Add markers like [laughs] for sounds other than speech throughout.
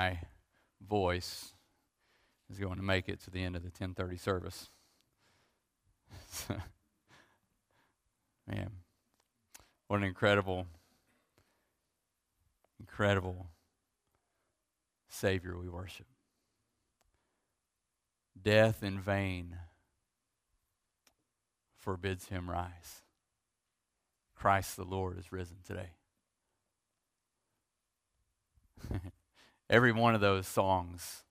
my voice is going to make it to the end of the 1030 service. [laughs] Man, what an incredible, incredible Savior we worship. Death in vain forbids him rise. Christ the Lord is risen today. [laughs] Every one of those songs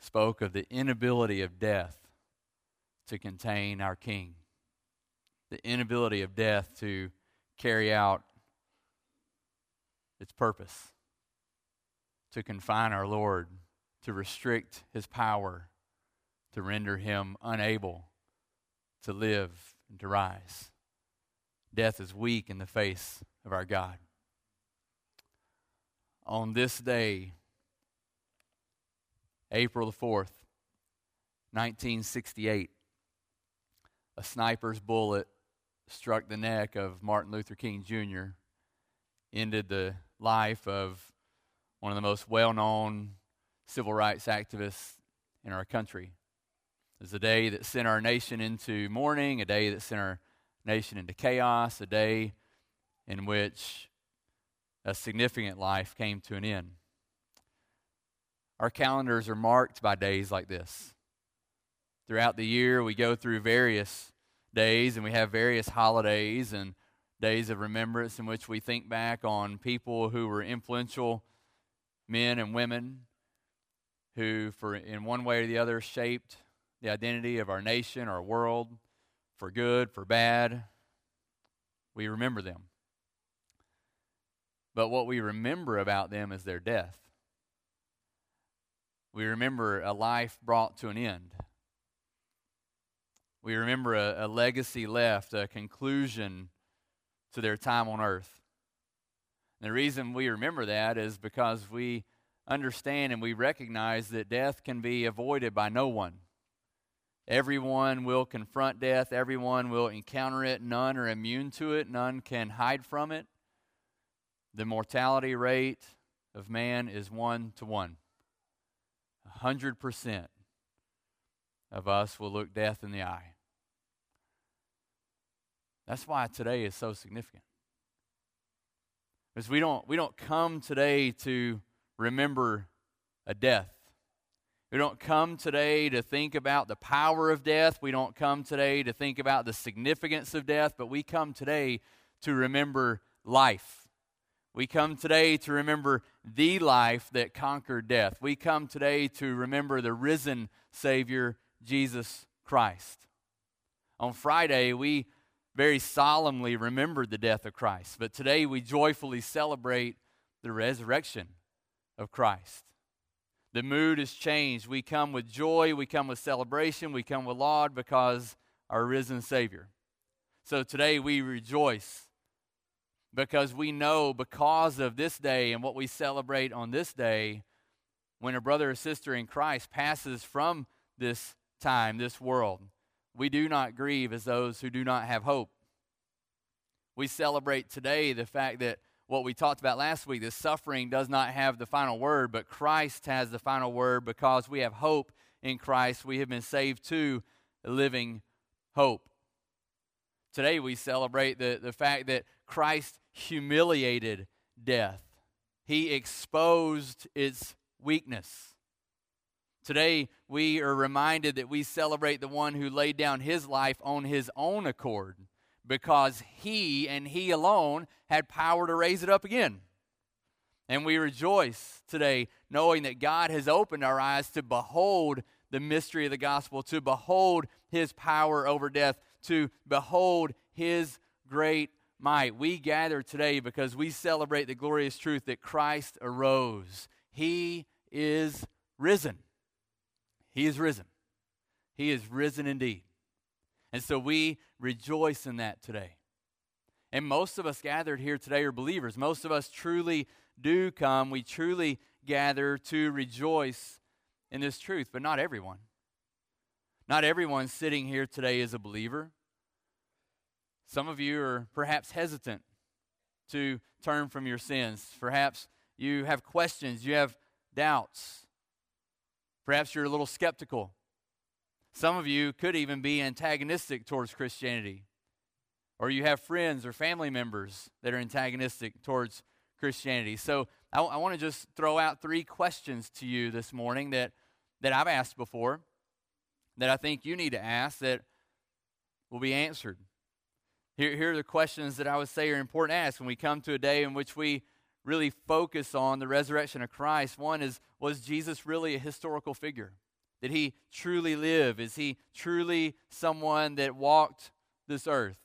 spoke of the inability of death to contain our King, the inability of death to carry out its purpose, to confine our Lord, to restrict his power, to render him unable to live and to rise. Death is weak in the face of our God. On this day, April the 4th, 1968, a sniper's bullet struck the neck of Martin Luther King Jr., ended the life of one of the most well known civil rights activists in our country. It was a day that sent our nation into mourning, a day that sent our nation into chaos, a day in which a significant life came to an end. Our calendars are marked by days like this. Throughout the year, we go through various days and we have various holidays and days of remembrance in which we think back on people who were influential men and women who, for in one way or the other, shaped the identity of our nation, our world, for good, for bad. We remember them. But what we remember about them is their death. We remember a life brought to an end. We remember a, a legacy left, a conclusion to their time on earth. And the reason we remember that is because we understand and we recognize that death can be avoided by no one. Everyone will confront death, everyone will encounter it. None are immune to it, none can hide from it. The mortality rate of man is one to one. A hundred percent of us will look death in the eye. That's why today is so significant. Because we don't, we don't come today to remember a death. We don't come today to think about the power of death. We don't come today to think about the significance of death, but we come today to remember life. We come today to remember the life that conquered death. We come today to remember the risen Savior, Jesus Christ. On Friday, we very solemnly remembered the death of Christ. But today we joyfully celebrate the resurrection of Christ. The mood has changed. We come with joy, we come with celebration, we come with laud because our risen Savior. So today we rejoice because we know because of this day and what we celebrate on this day, when a brother or sister in Christ passes from this time, this world, we do not grieve as those who do not have hope. We celebrate today the fact that what we talked about last week, that suffering does not have the final word, but Christ has the final word because we have hope in Christ. We have been saved to living hope. Today we celebrate the, the fact that Christ humiliated death, He exposed its weakness. Today, we are reminded that we celebrate the one who laid down his life on his own accord because he and he alone had power to raise it up again. And we rejoice today knowing that God has opened our eyes to behold the mystery of the gospel, to behold his power over death, to behold his great might. We gather today because we celebrate the glorious truth that Christ arose. He is risen. He is risen. He is risen indeed. And so we rejoice in that today. And most of us gathered here today are believers. Most of us truly do come. We truly gather to rejoice in this truth, but not everyone. Not everyone sitting here today is a believer. Some of you are perhaps hesitant to turn from your sins. Perhaps you have questions. You have doubts. Perhaps you're a little skeptical. Some of you could even be antagonistic towards Christianity. Or you have friends or family members that are antagonistic towards Christianity. So I, I want to just throw out three questions to you this morning that, that I've asked before, that I think you need to ask that will be answered. Here, here are the questions that I would say are important to ask when we come to a day in which we really focus on the resurrection of Christ. One is Was Jesus really a historical figure? Did he truly live? Is he truly someone that walked this earth?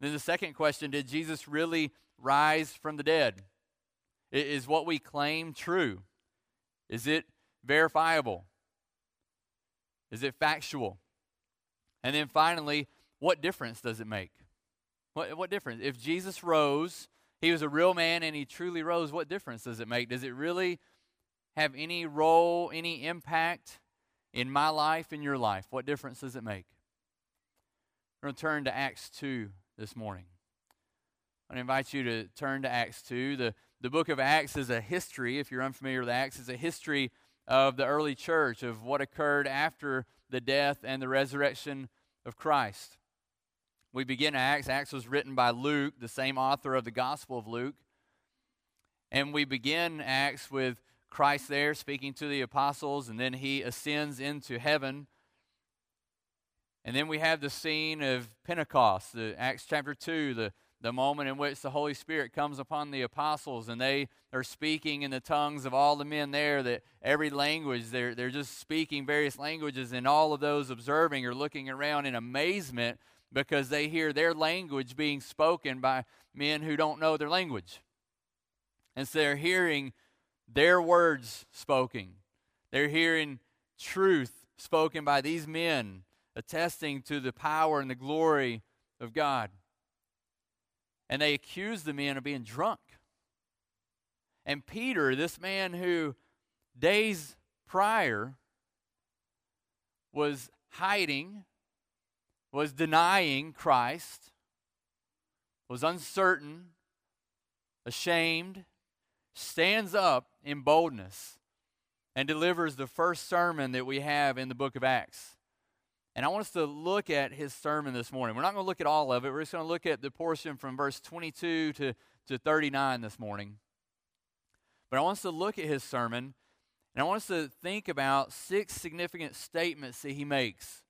Then the second question Did Jesus really rise from the dead? Is what we claim true? Is it verifiable? Is it factual? And then finally, what difference does it make? What, what difference? If Jesus rose, he was a real man and he truly rose, what difference does it make? Does it really have any role, any impact in my life, in your life? What difference does it make? We're going to turn to Acts 2 this morning. I invite you to turn to Acts 2. The, the book of Acts is a history, if you're unfamiliar with Acts, it's a history of the early church, of what occurred after the death and the resurrection of Christ. We begin Acts. Acts was written by Luke, the same author of the Gospel of Luke. And we begin Acts with Christ there speaking to the apostles, and then he ascends into heaven. And then we have the scene of Pentecost, the Acts chapter 2, the the moment in which the Holy Spirit comes upon the apostles and they are speaking in the tongues of all the men there, that every language, they're, they're just speaking various languages, and all of those observing are looking around in amazement because they hear their language being spoken by men who don't know their language. And so they're hearing their words spoken. They're hearing truth spoken by these men, attesting to the power and the glory of God and they accuse the men of being drunk. And Peter, this man who days prior was hiding, was denying Christ, was uncertain, ashamed, stands up in boldness and delivers the first sermon that we have in the book of Acts. And I want us to look at his sermon this morning. We're not going to look at all of it. We're just going to look at the portion from verse 22 to, to 39 this morning. But I want us to look at his sermon, and I want us to think about six significant statements that he makes.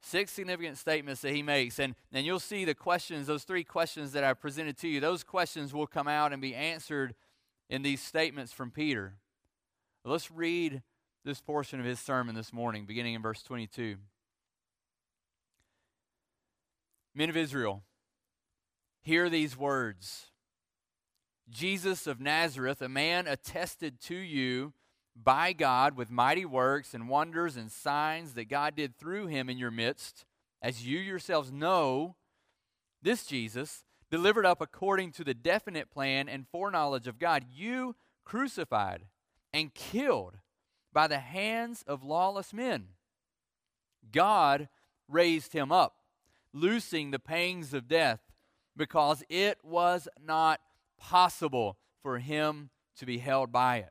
Six significant statements that he makes. And, and you'll see the questions, those three questions that I presented to you, those questions will come out and be answered in these statements from Peter. Let's read this portion of his sermon this morning, beginning in verse 22. Men of Israel, hear these words Jesus of Nazareth, a man attested to you by God with mighty works and wonders and signs that God did through him in your midst, as you yourselves know, this Jesus, delivered up according to the definite plan and foreknowledge of God, you crucified and killed by the hands of lawless men. God raised him up, loosing the pangs of death, because it was not possible for him to be held by it.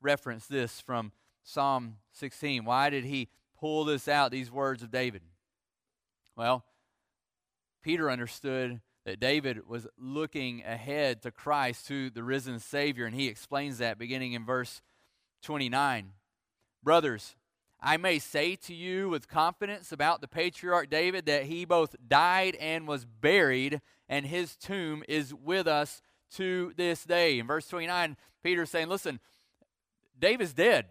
reference this from Psalm 16? Why did he pull this out, these words of David? Well, Peter understood that David was looking ahead to Christ, to the risen Savior, and he explains that beginning in verse 29. Brothers, I may say to you with confidence about the patriarch David that he both died and was buried, and his tomb is with us to this day. In verse 29, Peter's saying, Listen, David's dead.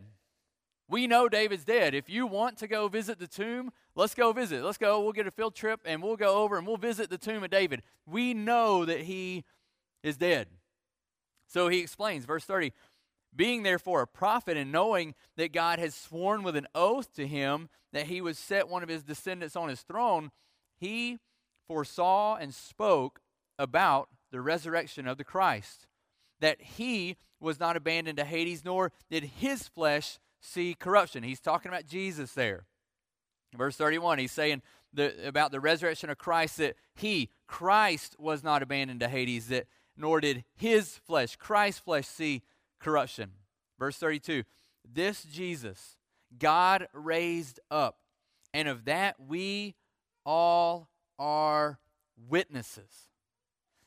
We know David's dead. If you want to go visit the tomb, let's go visit. Let's go. We'll get a field trip and we'll go over and we'll visit the tomb of David. We know that he is dead. So he explains, verse 30 Being therefore a prophet and knowing that God had sworn with an oath to him that he would set one of his descendants on his throne, he foresaw and spoke about the resurrection of the Christ, that he was not abandoned to Hades, nor did his flesh see corruption. He's talking about Jesus there. Verse 31, he's saying the, about the resurrection of Christ that he, Christ, was not abandoned to Hades, that nor did his flesh, Christ's flesh, see corruption. Verse 32 This Jesus God raised up, and of that we all are witnesses.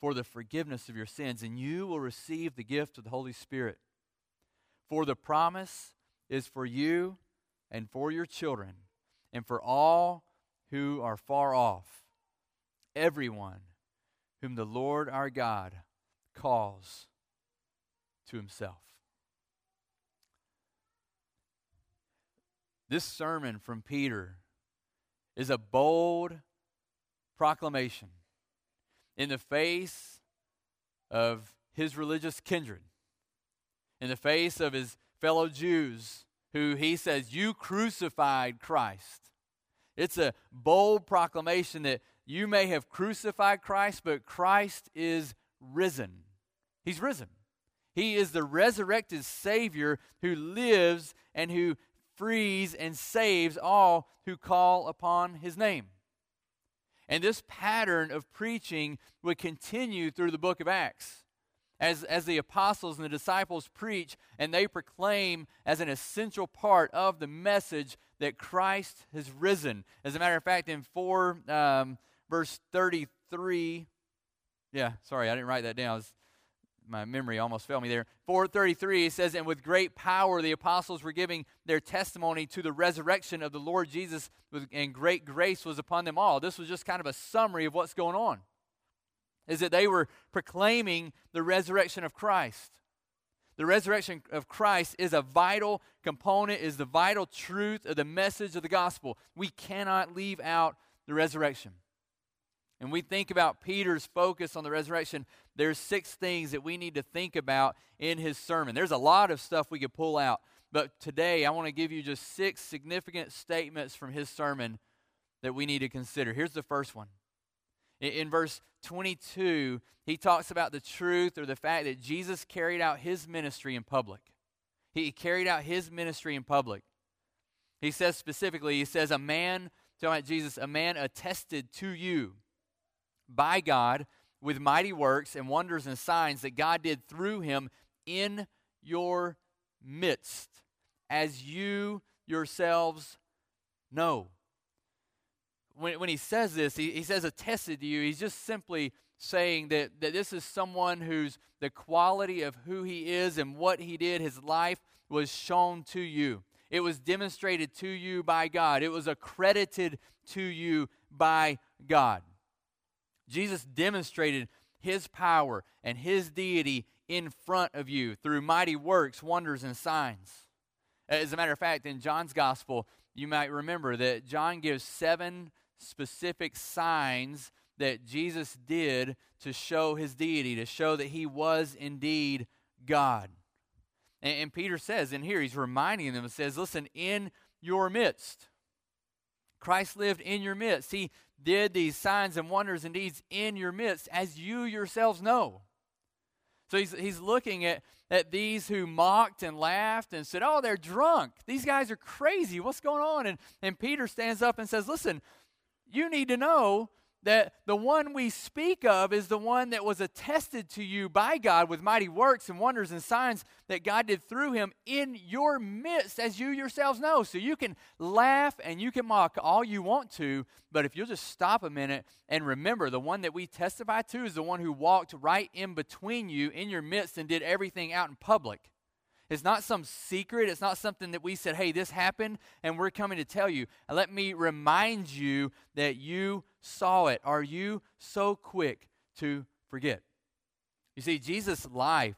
for the forgiveness of your sins, and you will receive the gift of the Holy Spirit. For the promise is for you and for your children, and for all who are far off, everyone whom the Lord our God calls to himself. This sermon from Peter is a bold proclamation in the face of his religious kindred, in the face of his fellow Jews who he says, You crucified Christ. It's a bold proclamation that you may have crucified Christ, but Christ is risen. He's risen. He is the resurrected Savior who lives and who frees and saves all who call upon his name. And this pattern of preaching would continue through the book of Acts. As, as the apostles and the disciples preach and they proclaim as an essential part of the message that Christ has risen. As a matter of fact, in 4 um, verse 33. Yeah, sorry, I didn't write that down. Was, my memory almost failed me there. 433 it says, And with great power the apostles were giving their testimony to the resurrection of the Lord Jesus, and great grace was upon them all. This was just kind of a summary of what's going on. Is that they were proclaiming the resurrection of Christ. The resurrection of Christ is a vital component, is the vital truth of the message of the gospel. We cannot leave out the resurrection and we think about Peter's focus on the resurrection, there's six things that we need to think about in his sermon. There's a lot of stuff we could pull out, but today I want to give you just six significant statements from his sermon that we need to consider. Here's the first one. In, in verse 22, he talks about the truth or the fact that Jesus carried out his ministry in public. He carried out his ministry in public. He says specifically, he says, a man, talking about Jesus, a man attested to you by God with mighty works and wonders and signs that God did through him in your midst, as you yourselves know. When, when he says this, he, he says attested to you, he's just simply saying that, that this is someone whose the quality of who he is and what he did, his life, was shown to you. It was demonstrated to you by God. It was accredited to you by God. Jesus demonstrated his power and his deity in front of you through mighty works, wonders, and signs. As a matter of fact, in John's gospel, you might remember that John gives seven specific signs that Jesus did to show his deity, to show that he was indeed God. And, and Peter says in here, he's reminding them, says, Listen, in your midst, Christ lived in your midst. He did these signs and wonders and deeds in your midst, as you yourselves know. So he's, he's looking at, at these who mocked and laughed and said, Oh, they're drunk. These guys are crazy. What's going on? And, and Peter stands up and says, Listen, you need to know that the one we speak of is the one that was attested to you by God with mighty works and wonders and signs that God did through him in your midst, as you yourselves know. So you can laugh and you can mock all you want to, but if you'll just stop a minute and remember, the one that we testify to is the one who walked right in between you in your midst and did everything out in public. It's not some secret. It's not something that we said, hey, this happened and we're coming to tell you. And let me remind you that you saw it. Are you so quick to forget? You see, Jesus' life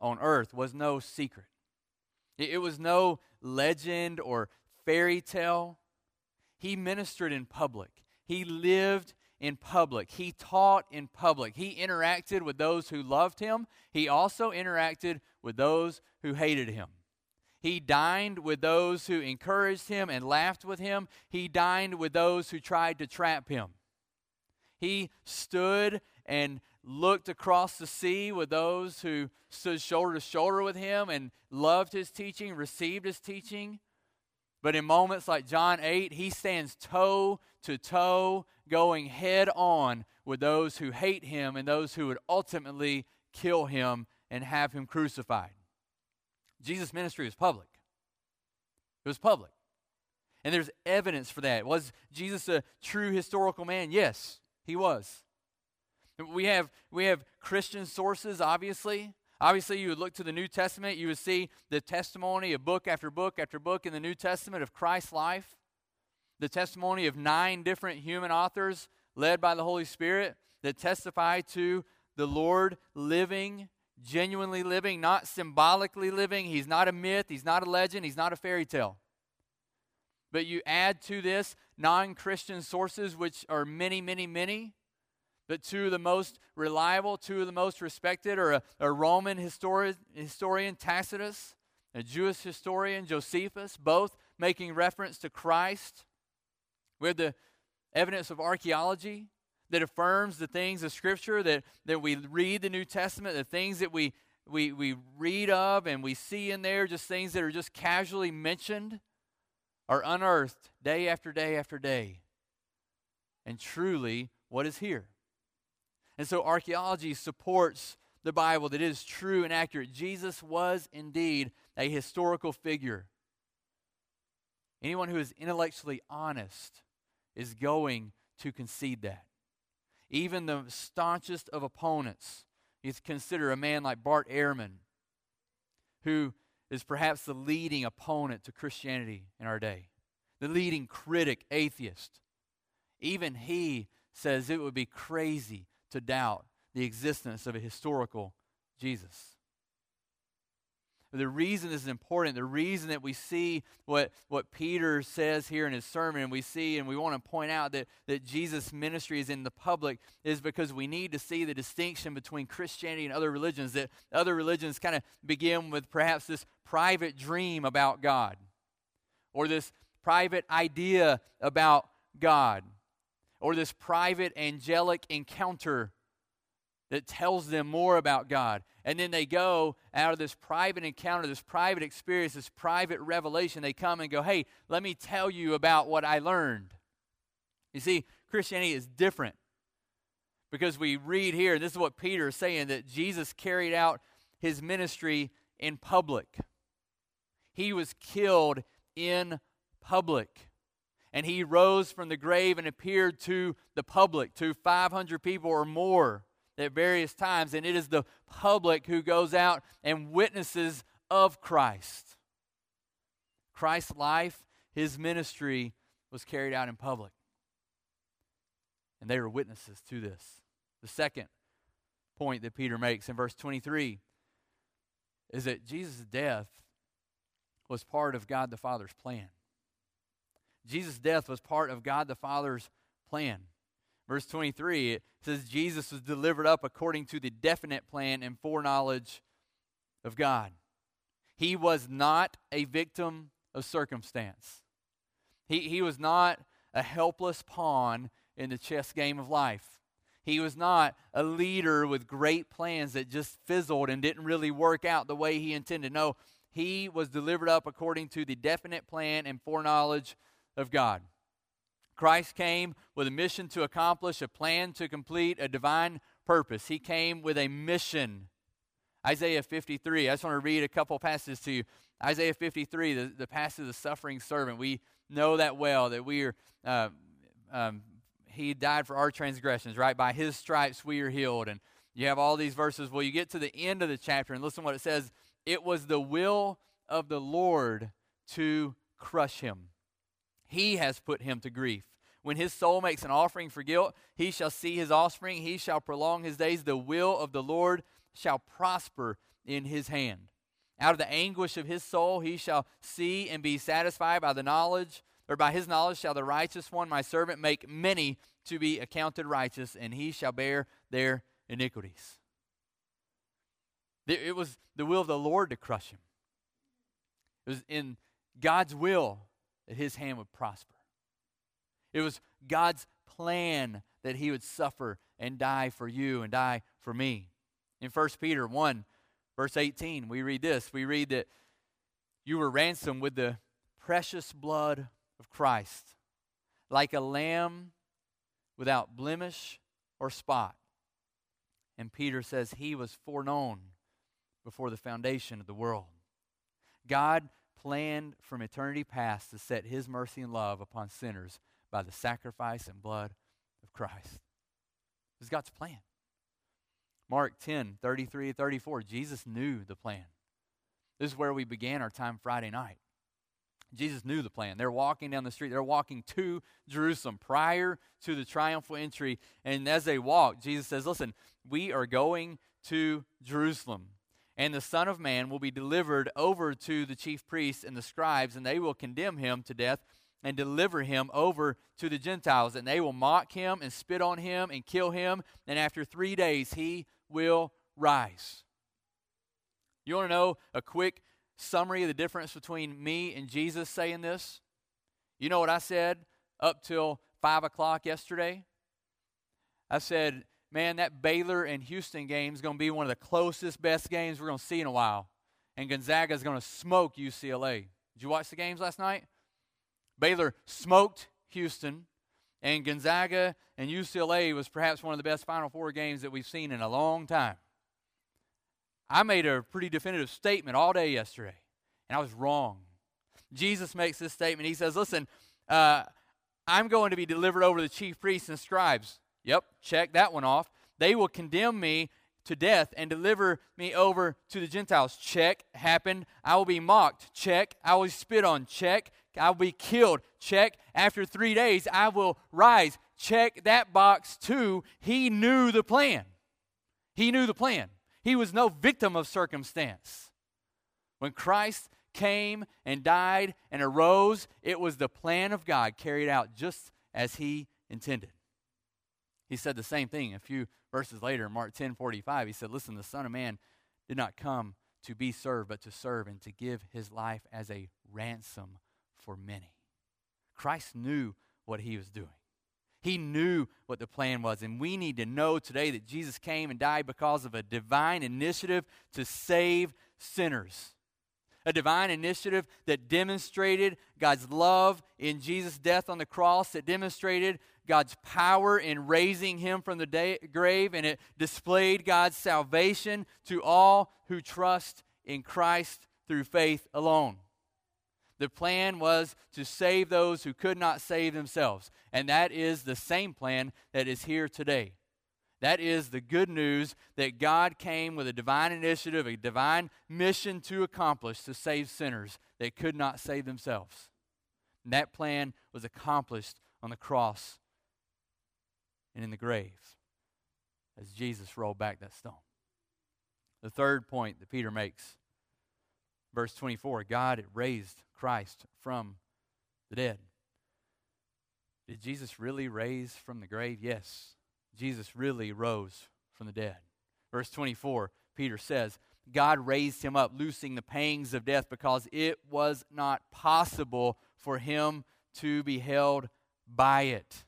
on earth was no secret, it was no legend or fairy tale. He ministered in public, he lived in public. He taught in public. He interacted with those who loved him. He also interacted with those who hated him. He dined with those who encouraged him and laughed with him. He dined with those who tried to trap him. He stood and looked across the sea with those who stood shoulder to shoulder with him and loved his teaching, received his teaching. But in moments like John 8, he stands toe to toe, going head on with those who hate him and those who would ultimately kill him and have him crucified. Jesus' ministry was public. It was public. And there's evidence for that. Was Jesus a true historical man? Yes, he was. We have, we have Christian sources, obviously. Obviously, you would look to the New Testament, you would see the testimony of book after book after book in the New Testament of Christ's life, the testimony of nine different human authors led by the Holy Spirit that testify to the Lord living, genuinely living, not symbolically living. He's not a myth, he's not a legend, he's not a fairy tale. But you add to this non Christian sources, which are many, many, many but two of the most reliable, two of the most respected are a, a Roman histori- historian, Tacitus, a Jewish historian, Josephus, both making reference to Christ. We have the evidence of archaeology that affirms the things of Scripture that, that we read the New Testament, the things that we, we, we read of and we see in there, just things that are just casually mentioned, are unearthed day after day after day. And truly, what is here? And so archaeology supports the Bible that is true and accurate. Jesus was indeed a historical figure. Anyone who is intellectually honest is going to concede that. Even the staunchest of opponents, you consider a man like Bart Ehrman, who is perhaps the leading opponent to Christianity in our day, the leading critic, atheist. Even he says it would be crazy to doubt the existence of a historical Jesus. The reason this is important, the reason that we see what, what Peter says here in his sermon, and we see and we want to point out that, that Jesus' ministry is in the public, is because we need to see the distinction between Christianity and other religions. That other religions kind of begin with perhaps this private dream about God, or this private idea about God or this private angelic encounter that tells them more about God. And then they go out of this private encounter, this private experience, this private revelation. They come and go, hey, let me tell you about what I learned. You see, Christianity is different because we read here, this is what Peter is saying, that Jesus carried out his ministry in public. He was killed in public and he rose from the grave and appeared to the public, to 500 people or more at various times. And it is the public who goes out and witnesses of Christ. Christ's life, his ministry was carried out in public. And they were witnesses to this. The second point that Peter makes in verse 23 is that Jesus' death was part of God the Father's plan. Jesus' death was part of God the Father's plan. Verse 23, it says Jesus was delivered up according to the definite plan and foreknowledge of God. He was not a victim of circumstance. He, he was not a helpless pawn in the chess game of life. He was not a leader with great plans that just fizzled and didn't really work out the way he intended. No, he was delivered up according to the definite plan and foreknowledge of God. Christ came with a mission to accomplish, a plan to complete, a divine purpose. He came with a mission. Isaiah 53, I just want to read a couple passages to you. Isaiah 53, the, the passage of the suffering servant. We know that well, that we are, uh, um, he died for our transgressions, right? By his stripes we are healed. And you have all these verses. Well, you get to the end of the chapter and listen what it says. It was the will of the Lord to crush him. He has put him to grief. When his soul makes an offering for guilt, he shall see his offspring. He shall prolong his days. The will of the Lord shall prosper in his hand. Out of the anguish of his soul, he shall see and be satisfied by the knowledge, or by his knowledge shall the righteous one, my servant, make many to be accounted righteous, and he shall bear their iniquities. It was the will of the Lord to crush him. It was in God's will that his hand would prosper. It was God's plan that he would suffer and die for you and die for me. In 1 Peter 1, verse 18, we read this. We read that you were ransomed with the precious blood of Christ, like a lamb without blemish or spot. And Peter says he was foreknown before the foundation of the world. God planned from eternity past to set his mercy and love upon sinners by the sacrifice and blood of Christ. This is God's plan. Mark 10, 33 34, Jesus knew the plan. This is where we began our time Friday night. Jesus knew the plan. They're walking down the street. They're walking to Jerusalem prior to the triumphal entry. And as they walk, Jesus says, Listen, we are going to Jerusalem. And the Son of Man will be delivered over to the chief priests and the scribes, and they will condemn him to death and deliver him over to the Gentiles. And they will mock him and spit on him and kill him. And after three days, he will rise. You want to know a quick summary of the difference between me and Jesus saying this? You know what I said up till 5 o'clock yesterday? I said, man, that Baylor and Houston game is going to be one of the closest, best games we're going to see in a while. And Gonzaga is going to smoke UCLA. Did you watch the games last night? Baylor smoked Houston, and Gonzaga and UCLA was perhaps one of the best Final Four games that we've seen in a long time. I made a pretty definitive statement all day yesterday, and I was wrong. Jesus makes this statement. He says, Listen, uh, I'm going to be delivered over to the chief priests and scribes. Yep, check that one off. They will condemn me to death and deliver me over to the Gentiles. Check, happened. I will be mocked. Check. I will be spit on. Check. I will be killed. Check. After three days, I will rise. Check that box too. He knew the plan. He knew the plan. He was no victim of circumstance. When Christ came and died and arose, it was the plan of God carried out just as he intended. He said the same thing a few verses later Mark 10 45. He said, Listen, the Son of Man did not come to be served, but to serve and to give his life as a ransom for many. Christ knew what he was doing. He knew what the plan was. And we need to know today that Jesus came and died because of a divine initiative to save sinners. A divine initiative that demonstrated God's love in Jesus' death on the cross, that demonstrated God's power in raising him from the day, grave, and it displayed God's salvation to all who trust in Christ through faith alone. The plan was to save those who could not save themselves. And that is the same plan that is here today. That is the good news that God came with a divine initiative, a divine mission to accomplish to save sinners that could not save themselves. And that plan was accomplished on the cross and in the grave as Jesus rolled back that stone. The third point that Peter makes, verse 24 God raised Christ from the dead. Did Jesus really raise from the grave? Yes. Jesus really rose from the dead. Verse 24, Peter says, God raised him up, loosing the pangs of death, because it was not possible for him to be held by it.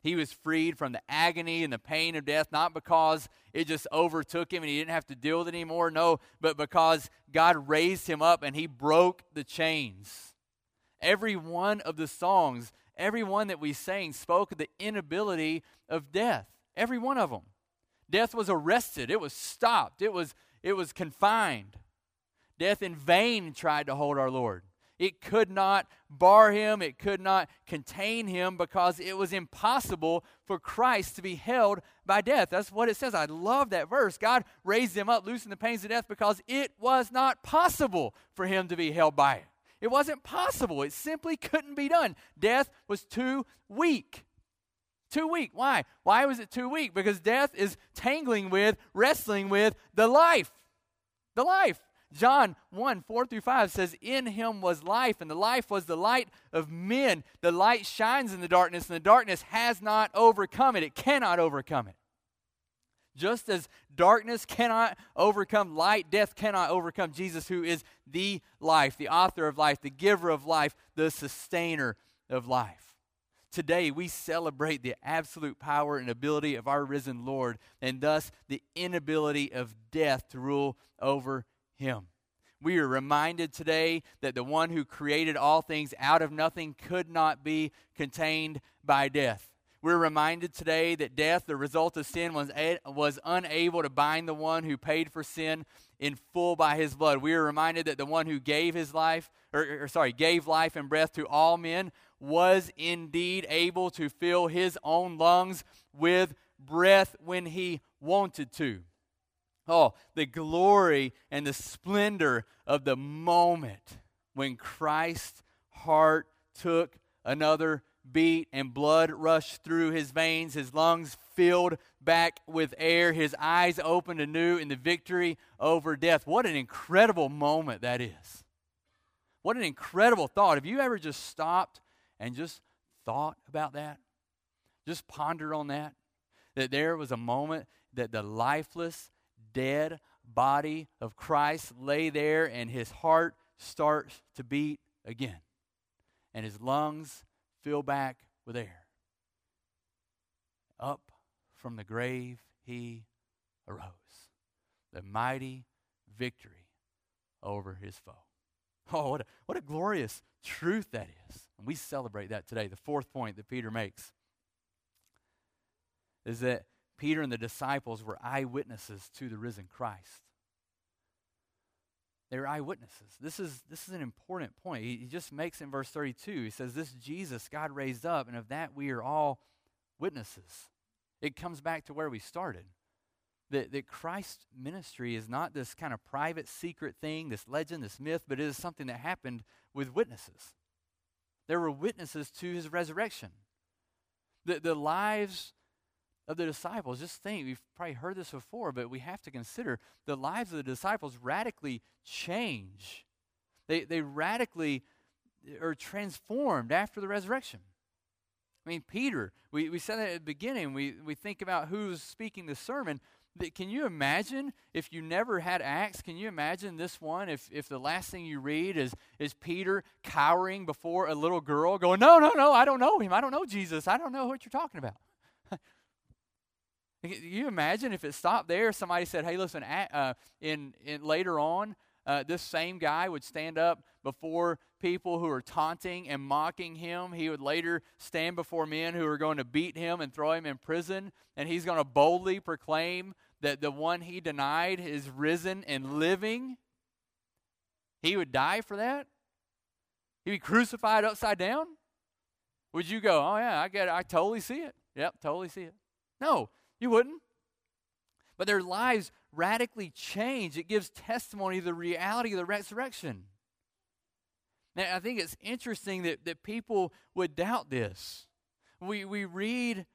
He was freed from the agony and the pain of death, not because it just overtook him and he didn't have to deal with it anymore. No, but because God raised him up and he broke the chains. Every one of the songs, every one that we sang, spoke of the inability of death. Every one of them. Death was arrested, it was stopped, it was, it was confined. Death in vain tried to hold our Lord. It could not bar him, it could not contain him because it was impossible for Christ to be held by death. That's what it says. I love that verse. God raised him up, loosened the pains of death because it was not possible for him to be held by it. It wasn't possible. It simply couldn't be done. Death was too weak. Too weak. Why? Why was it too weak? Because death is tangling with, wrestling with the life. The life. John 1 4 through 5 says, In him was life, and the life was the light of men. The light shines in the darkness, and the darkness has not overcome it. It cannot overcome it. Just as darkness cannot overcome light, death cannot overcome Jesus, who is the life, the author of life, the giver of life, the sustainer of life. Today, we celebrate the absolute power and ability of our risen Lord, and thus the inability of death to rule over him. We are reminded today that the one who created all things out of nothing could not be contained by death. We're reminded today that death, the result of sin, was, was unable to bind the one who paid for sin in full by his blood. We are reminded that the one who gave his life, or, or sorry, gave life and breath to all men was indeed able to fill his own lungs with breath when he wanted to. Oh, the glory and the splendor of the moment when Christ's heart took another beat and blood rushed through his veins, his lungs filled back with air, his eyes opened anew in the victory over death. What an incredible moment that is. What an incredible thought. Have you ever just stopped and just thought about that? Just pondered on that? That there was a moment that the lifeless, dead body of Christ lay there and his heart starts to beat again. And his lungs fill back with air. Up from the grave he arose. The mighty victory over his foe. Oh, what a, what a glorious truth that is. And we celebrate that today. The fourth point that Peter makes is that Peter and the disciples were eyewitnesses to the risen Christ. They were eyewitnesses. This is, this is an important point. He, he just makes in verse 32, he says, This Jesus God raised up, and of that we are all witnesses. It comes back to where we started. That, that Christ's ministry is not this kind of private, secret thing, this legend, this myth, but it is something that happened with witnesses. There were witnesses to his resurrection. The, the lives of the disciples. Just think, we've probably heard this before, but we have to consider the lives of the disciples radically change. They, they radically are transformed after the resurrection. I mean, Peter, we, we said that at the beginning, we, we think about who's speaking the sermon. Can you imagine if you never had Acts? Can you imagine this one? If, if the last thing you read is, is Peter cowering before a little girl, going, No, no, no, I don't know him. I don't know Jesus. I don't know what you're talking about. Can [laughs] you imagine if it stopped there? Somebody said, "Hey, listen." Uh, in, in later on, uh, this same guy would stand up before people who are taunting and mocking him. He would later stand before men who are going to beat him and throw him in prison, and he's going to boldly proclaim that the one he denied is risen and living. He would die for that. He'd be crucified upside down. Would you go, "Oh yeah, I get it. I totally see it. Yep, totally see it." No, you wouldn't. But their lives radically change. It gives testimony to the reality of the resurrection. Now, I think it's interesting that, that people would doubt this. We, we read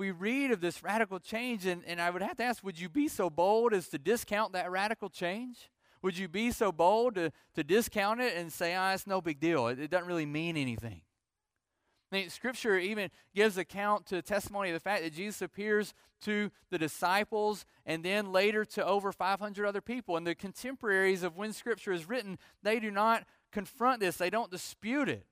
we read of this radical change, and, and I would have to ask, would you be so bold as to discount that radical change? Would you be so bold to, to discount it and say, ah, oh, it's no big deal? It, it doesn't really mean anything. I mean, Scripture even gives account to testimony of the fact that Jesus appears to the disciples and then later to over 500 other people. And the contemporaries of when Scripture is written, they do not confront this, they don't dispute it.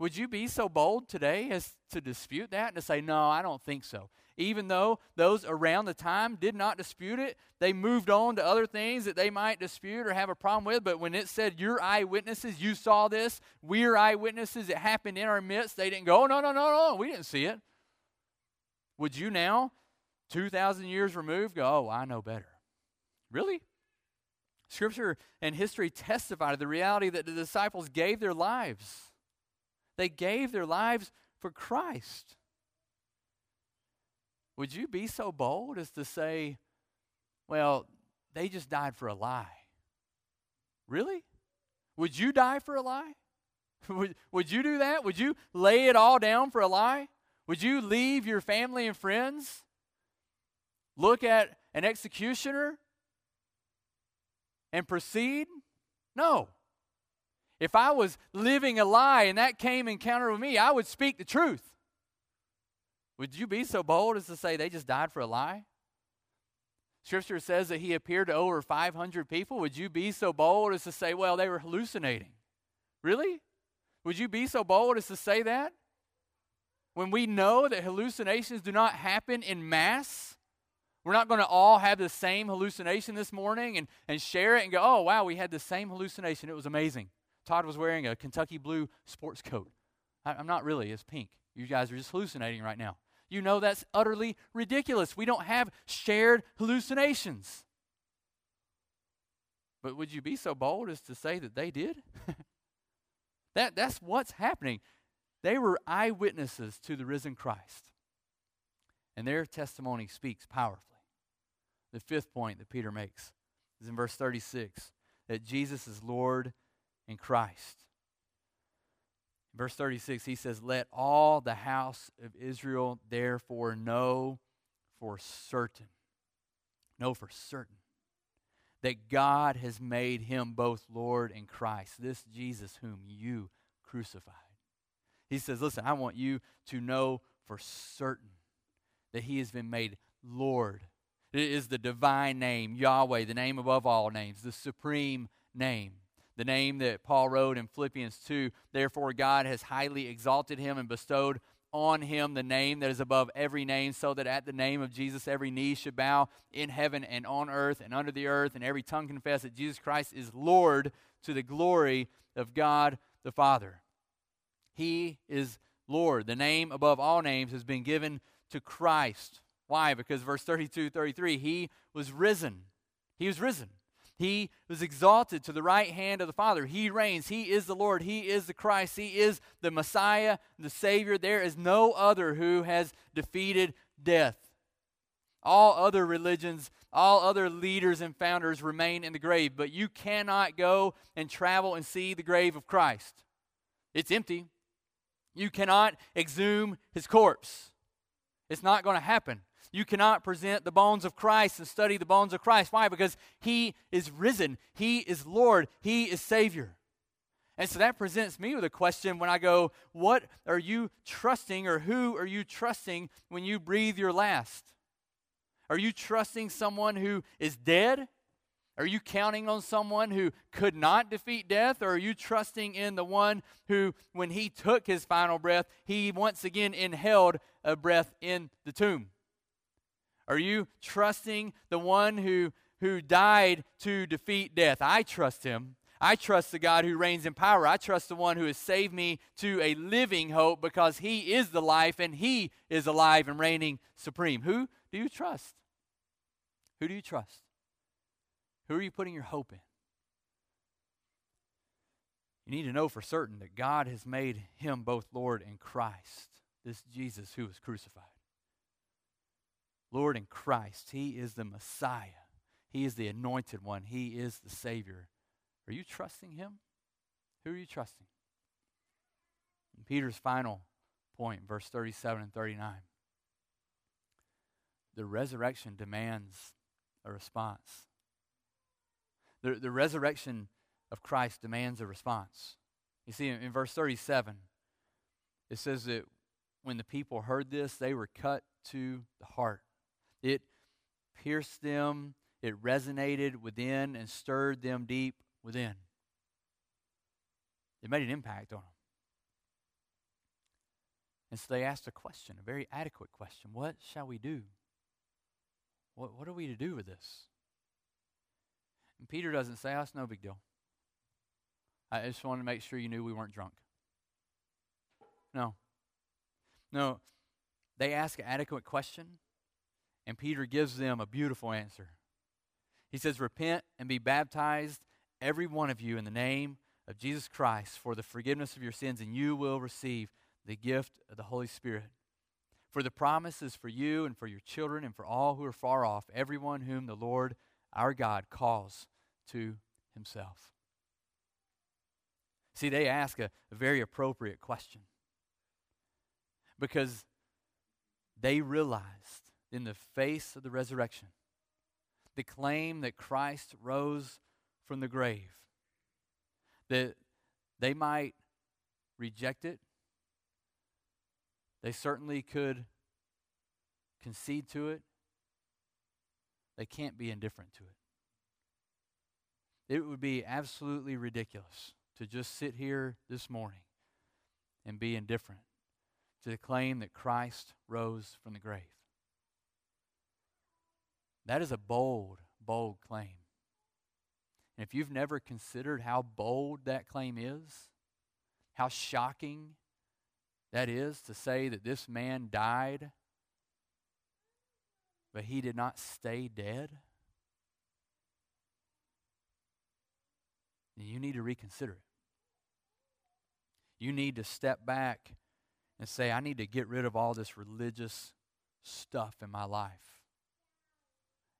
Would you be so bold today as to dispute that and to say, no, I don't think so? Even though those around the time did not dispute it, they moved on to other things that they might dispute or have a problem with. But when it said, You're eyewitnesses, you saw this, we're eyewitnesses, it happened in our midst, they didn't go, oh, No, no, no, no, we didn't see it. Would you now, 2,000 years removed, go, Oh, I know better? Really? Scripture and history testify to the reality that the disciples gave their lives they gave their lives for Christ. Would you be so bold as to say, well, they just died for a lie? Really? Would you die for a lie? [laughs] would, would you do that? Would you lay it all down for a lie? Would you leave your family and friends? Look at an executioner and proceed? No. If I was living a lie and that came encounter with me, I would speak the truth. Would you be so bold as to say they just died for a lie? Scripture says that he appeared to over 500 people. Would you be so bold as to say, well, they were hallucinating? Really? Would you be so bold as to say that? When we know that hallucinations do not happen in mass, we're not going to all have the same hallucination this morning and, and share it and go, oh, wow, we had the same hallucination. It was amazing. Todd was wearing a Kentucky blue sports coat. I, I'm not really, it's pink. You guys are just hallucinating right now. You know that's utterly ridiculous. We don't have shared hallucinations. But would you be so bold as to say that they did? [laughs] that, that's what's happening. They were eyewitnesses to the risen Christ, and their testimony speaks powerfully. The fifth point that Peter makes is in verse 36 that Jesus is Lord in Christ. Verse 36, he says, Let all the house of Israel therefore know for certain, know for certain, that God has made him both Lord and Christ, this Jesus whom you crucified. He says, Listen, I want you to know for certain that he has been made Lord. It is the divine name, Yahweh, the name above all names, the supreme name the name that Paul wrote in Philippians 2. Therefore, God has highly exalted him and bestowed on him the name that is above every name, so that at the name of Jesus every knee should bow in heaven and on earth and under the earth, and every tongue confess that Jesus Christ is Lord to the glory of God the Father. He is Lord. The name above all names has been given to Christ. Why? Because verse 32 33, he was risen. He was risen. He was exalted to the right hand of the Father. He reigns. He is the Lord. He is the Christ. He is the Messiah, the Savior. There is no other who has defeated death. All other religions, all other leaders and founders remain in the grave, but you cannot go and travel and see the grave of Christ. It's empty. You cannot exhume his corpse. It's not going to happen. You cannot present the bones of Christ and study the bones of Christ. Why? Because He is risen, He is Lord, He is Savior. And so that presents me with a question when I go, What are you trusting, or who are you trusting when you breathe your last? Are you trusting someone who is dead? Are you counting on someone who could not defeat death? Or are you trusting in the one who, when he took his final breath, he once again inhaled a breath in the tomb? Are you trusting the one who, who died to defeat death? I trust him. I trust the God who reigns in power. I trust the one who has saved me to a living hope because he is the life and he is alive and reigning supreme. Who do you trust? Who do you trust? Who are you putting your hope in? You need to know for certain that God has made him both Lord and Christ, this Jesus who was crucified. Lord in Christ. He is the Messiah. He is the anointed one. He is the Savior. Are you trusting Him? Who are you trusting? In Peter's final point, verse 37 and 39. The resurrection demands a response. The, the resurrection of Christ demands a response. You see, in, in verse 37, it says that when the people heard this, they were cut to the heart. It pierced them, it resonated within and stirred them deep within. It made an impact on them. And so they asked a question, a very adequate question What shall we do? What, what are we to do with this? And Peter doesn't say, oh, no big deal. I just wanted to make sure you knew we weren't drunk. No. No. They ask an adequate question, and Peter gives them a beautiful answer. He says, Repent and be baptized, every one of you, in the name of Jesus Christ for the forgiveness of your sins, and you will receive the gift of the Holy Spirit. For the promise is for you and for your children and for all who are far off, everyone whom the Lord our God calls to himself. See, they ask a, a very appropriate question because they realized in the face of the resurrection the claim that Christ rose from the grave, that they might reject it. They certainly could concede to it. They can't be indifferent to it. It would be absolutely ridiculous to just sit here this morning and be indifferent to the claim that Christ rose from the grave. That is a bold, bold claim. And if you've never considered how bold that claim is, how shocking that is to say that this man died, but he did not stay dead, then you need to reconsider it. You need to step back and say, I need to get rid of all this religious stuff in my life.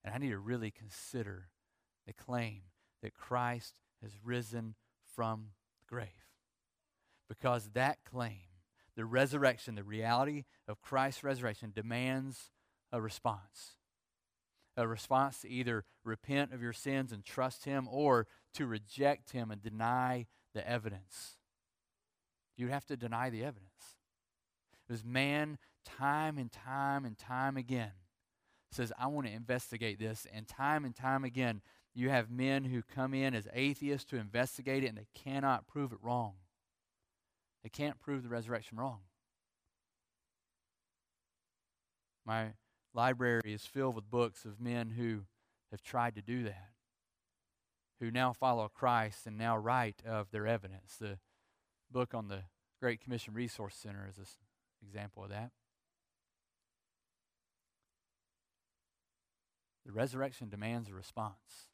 And I need to really consider the claim that Christ has risen from the grave. Because that claim, the resurrection, the reality of Christ's resurrection, demands a response. A response to either repent of your sins and trust Him or to reject Him and deny the evidence. You'd have to deny the evidence. Because man, time and time and time again, says, I want to investigate this. And time and time again, you have men who come in as atheists to investigate it and they cannot prove it wrong. They can't prove the resurrection wrong. My library is filled with books of men who have tried to do that, who now follow Christ and now write of their evidence. The book on the Great Commission Resource Center is an example of that. The resurrection demands a response.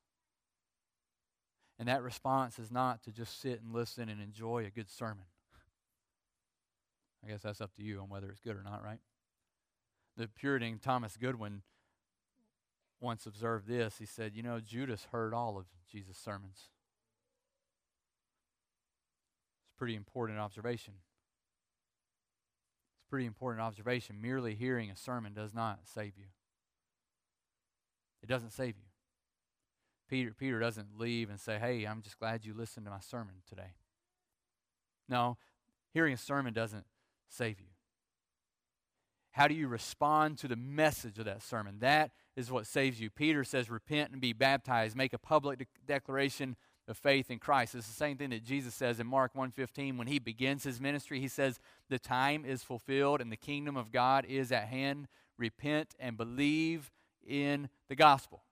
And that response is not to just sit and listen and enjoy a good sermon. I guess that's up to you on whether it's good or not, right? The Puritan Thomas Goodwin once observed this. He said, You know, Judas heard all of Jesus' sermons. It's a pretty important observation. It's a pretty important observation. Merely hearing a sermon does not save you. It doesn't save you. Peter, Peter doesn't leave and say, Hey, I'm just glad you listened to my sermon today. No, hearing a sermon doesn't save you. How do you respond to the message of that sermon? That is what saves you. Peter says, Repent and be baptized, make a public de- declaration of faith in Christ. It's the same thing that Jesus says in Mark 1:15 when he begins his ministry. He says, "The time is fulfilled and the kingdom of God is at hand. Repent and believe in the gospel.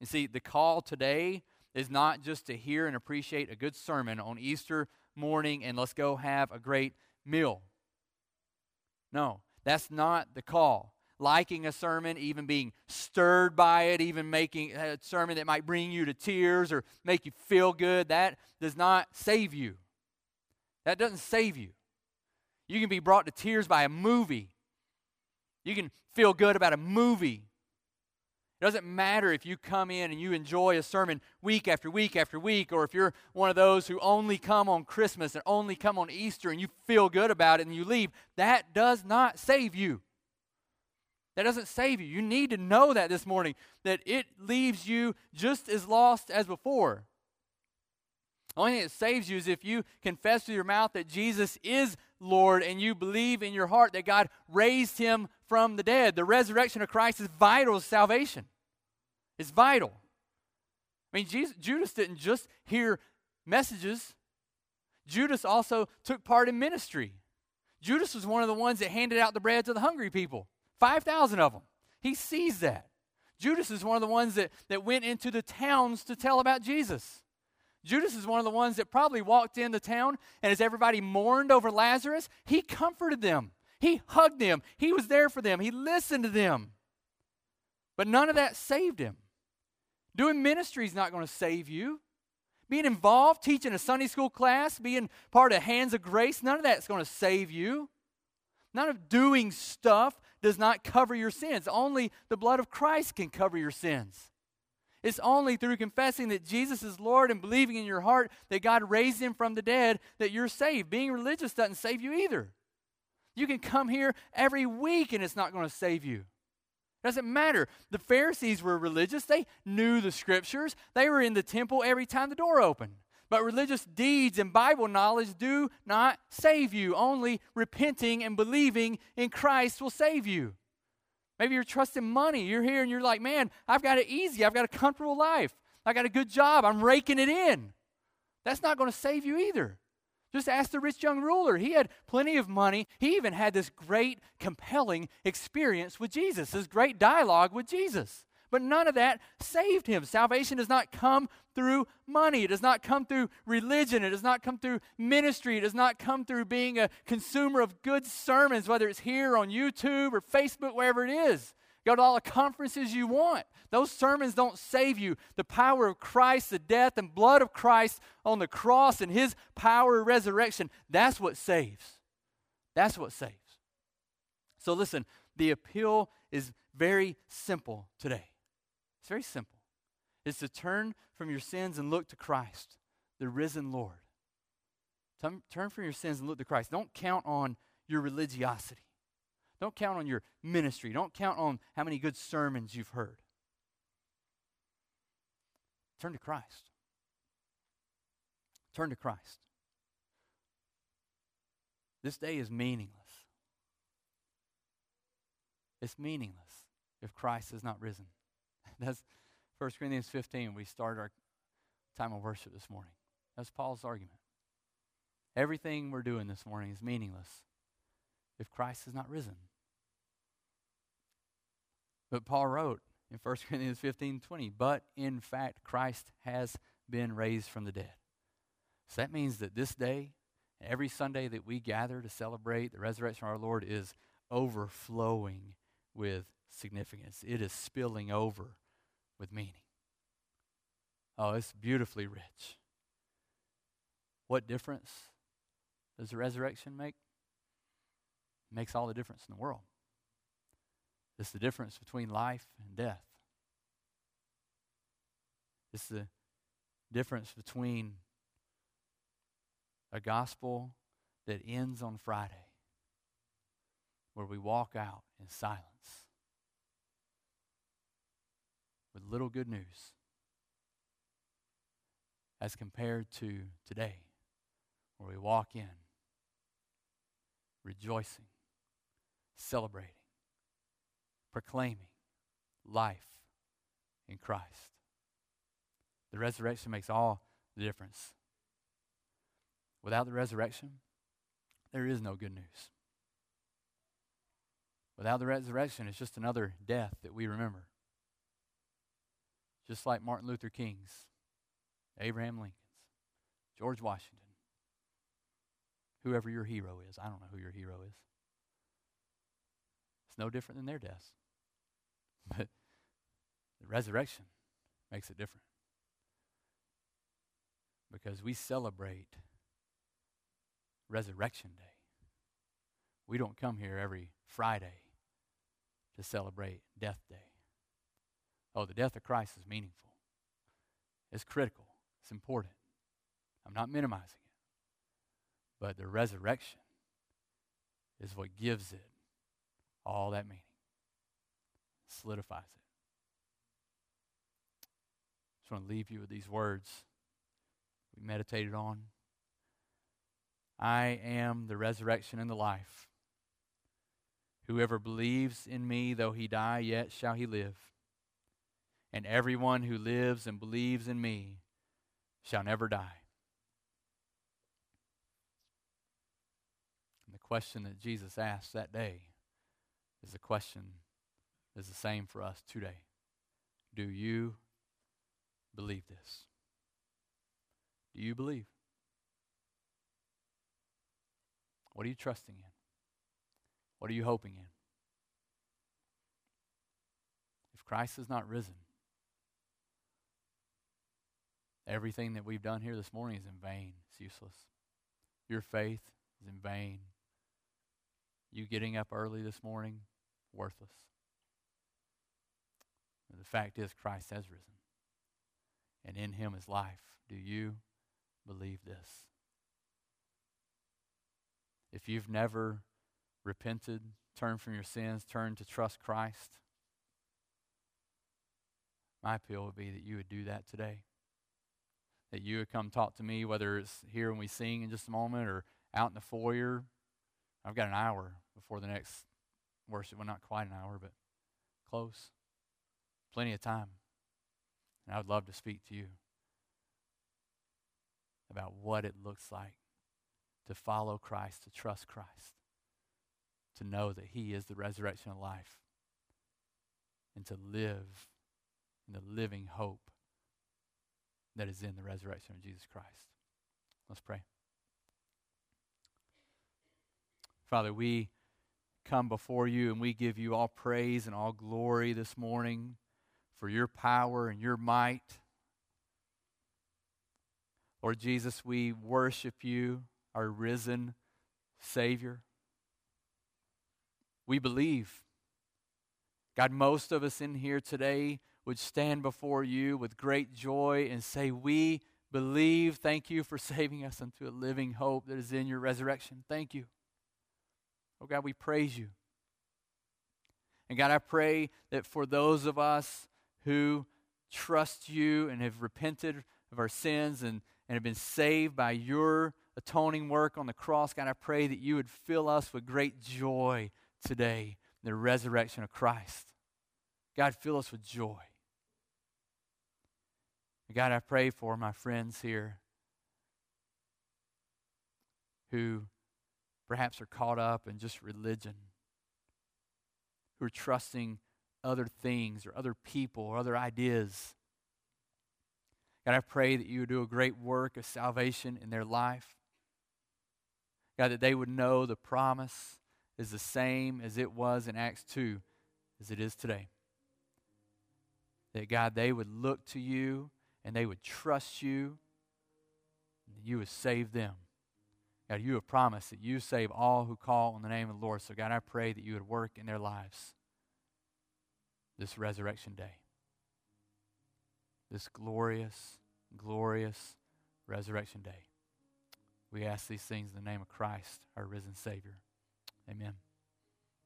You see, the call today is not just to hear and appreciate a good sermon on Easter morning and let's go have a great meal. No, that's not the call. Liking a sermon, even being stirred by it, even making a sermon that might bring you to tears or make you feel good, that does not save you. That doesn't save you. You can be brought to tears by a movie. You can feel good about a movie. It doesn't matter if you come in and you enjoy a sermon week after week after week, or if you're one of those who only come on Christmas and only come on Easter and you feel good about it and you leave. That does not save you. That doesn't save you. You need to know that this morning, that it leaves you just as lost as before. The only thing that saves you is if you confess with your mouth that Jesus is Lord and you believe in your heart that God raised him from the dead. The resurrection of Christ is vital to salvation. It's vital. I mean, Jesus, Judas didn't just hear messages, Judas also took part in ministry. Judas was one of the ones that handed out the bread to the hungry people 5,000 of them. He sees that. Judas is one of the ones that, that went into the towns to tell about Jesus. Judas is one of the ones that probably walked into town, and as everybody mourned over Lazarus, he comforted them. He hugged them. He was there for them. He listened to them. But none of that saved him. Doing ministry is not going to save you. Being involved, teaching a Sunday school class, being part of Hands of Grace, none of that's going to save you. None of doing stuff does not cover your sins. Only the blood of Christ can cover your sins. It's only through confessing that Jesus is Lord and believing in your heart that God raised him from the dead that you're saved. Being religious doesn't save you either. You can come here every week and it's not going to save you. It doesn't matter. The Pharisees were religious, they knew the scriptures, they were in the temple every time the door opened. But religious deeds and Bible knowledge do not save you. Only repenting and believing in Christ will save you. Maybe you're trusting money. You're here and you're like, man, I've got it easy. I've got a comfortable life. I got a good job. I'm raking it in. That's not going to save you either. Just ask the rich young ruler. He had plenty of money. He even had this great, compelling experience with Jesus, this great dialogue with Jesus. But none of that saved him. Salvation does not come through money. It does not come through religion. It does not come through ministry. It does not come through being a consumer of good sermons, whether it's here on YouTube or Facebook, wherever it is. Go to all the conferences you want. Those sermons don't save you. The power of Christ, the death and blood of Christ on the cross, and his power of resurrection, that's what saves. That's what saves. So listen, the appeal is very simple today. It's very simple. It's to turn from your sins and look to Christ, the risen Lord. Turn, from your sins and look to Christ. Don't count on your religiosity. Don't count on your ministry. Don't count on how many good sermons you've heard. Turn to Christ. Turn to Christ. This day is meaningless. It's meaningless if Christ is not risen. [laughs] That's 1 Corinthians 15. We start our time of worship this morning. That's Paul's argument. Everything we're doing this morning is meaningless if Christ is not risen. But Paul wrote in 1 Corinthians 15 20, but in fact, Christ has been raised from the dead. So that means that this day, every Sunday that we gather to celebrate the resurrection of our Lord, is overflowing with significance. It is spilling over with meaning. Oh, it's beautifully rich. What difference does the resurrection make? It makes all the difference in the world. It's the difference between life and death. It's the difference between a gospel that ends on Friday, where we walk out in silence with little good news, as compared to today, where we walk in rejoicing, celebrating, proclaiming life in Christ. The resurrection makes all the difference. Without the resurrection, there is no good news. Without the resurrection, it's just another death that we remember. Just like Martin Luther King's, Abraham Lincoln's, George Washington, whoever your hero is. I don't know who your hero is. It's no different than their deaths. [laughs] But the resurrection makes it different. Because we celebrate Resurrection Day. We don't come here every Friday to celebrate Death Day. Oh, the death of Christ is meaningful, it's critical, it's important. I'm not minimizing it. But the resurrection is what gives it all that meaning solidifies it. Just want to leave you with these words we meditated on. I am the resurrection and the life. Whoever believes in me, though he die, yet shall he live. And everyone who lives and believes in me shall never die. And the question that Jesus asked that day is the question is the same for us today. Do you believe this? Do you believe? What are you trusting in? What are you hoping in? If Christ is not risen, everything that we've done here this morning is in vain. It's useless. Your faith is in vain. You getting up early this morning, worthless. the fact is, Christ has risen. And in him is life. Do you believe this? If you've never repented, turned from your sins, turned to trust Christ, my appeal would be that you would do that today. That you would come talk to me, whether it's here when we sing in just a moment or out in the foyer. I've got an hour before the next worship. Well, not quite an hour, but close. Plenty of time. And I would love to speak to you about what it looks like to follow Christ, to trust Christ, to know that He is the resurrection of life, and to live in the living hope that is in the resurrection of Jesus Christ. Let's pray. Father, we come before you and we give you all praise and all glory this morning for your power and your might. Lord Jesus, we worship you, our risen Savior. We believe. God, most of us in here today would stand before you with great joy and say, We believe. Thank you for [laughs] saving us unto a living hope that is in your resurrection. Thank you. Oh God, we praise you. And God, I pray that for those of us who trust you and have repented of our sins and, and have been saved by your atoning work on the cross, God, I pray that you would fill us with great joy today the resurrection of Christ. God, fill us with joy. God, I pray for my friends here who perhaps are caught up in just religion, who are trusting other things or other people or other ideas. God, I pray that you would do a great work of salvation in their life. God, that they would know the promise is the same as it was in Acts 2 as it is today. That, God, they would look to you and they would trust you, and you would save them. God, you have promised that you save all who call on the name of the Lord. So, God, I pray that you would work in their lives this resurrection day. This glorious, glorious resurrection day. We ask these things in the name of Christ, our risen Savior. Amen.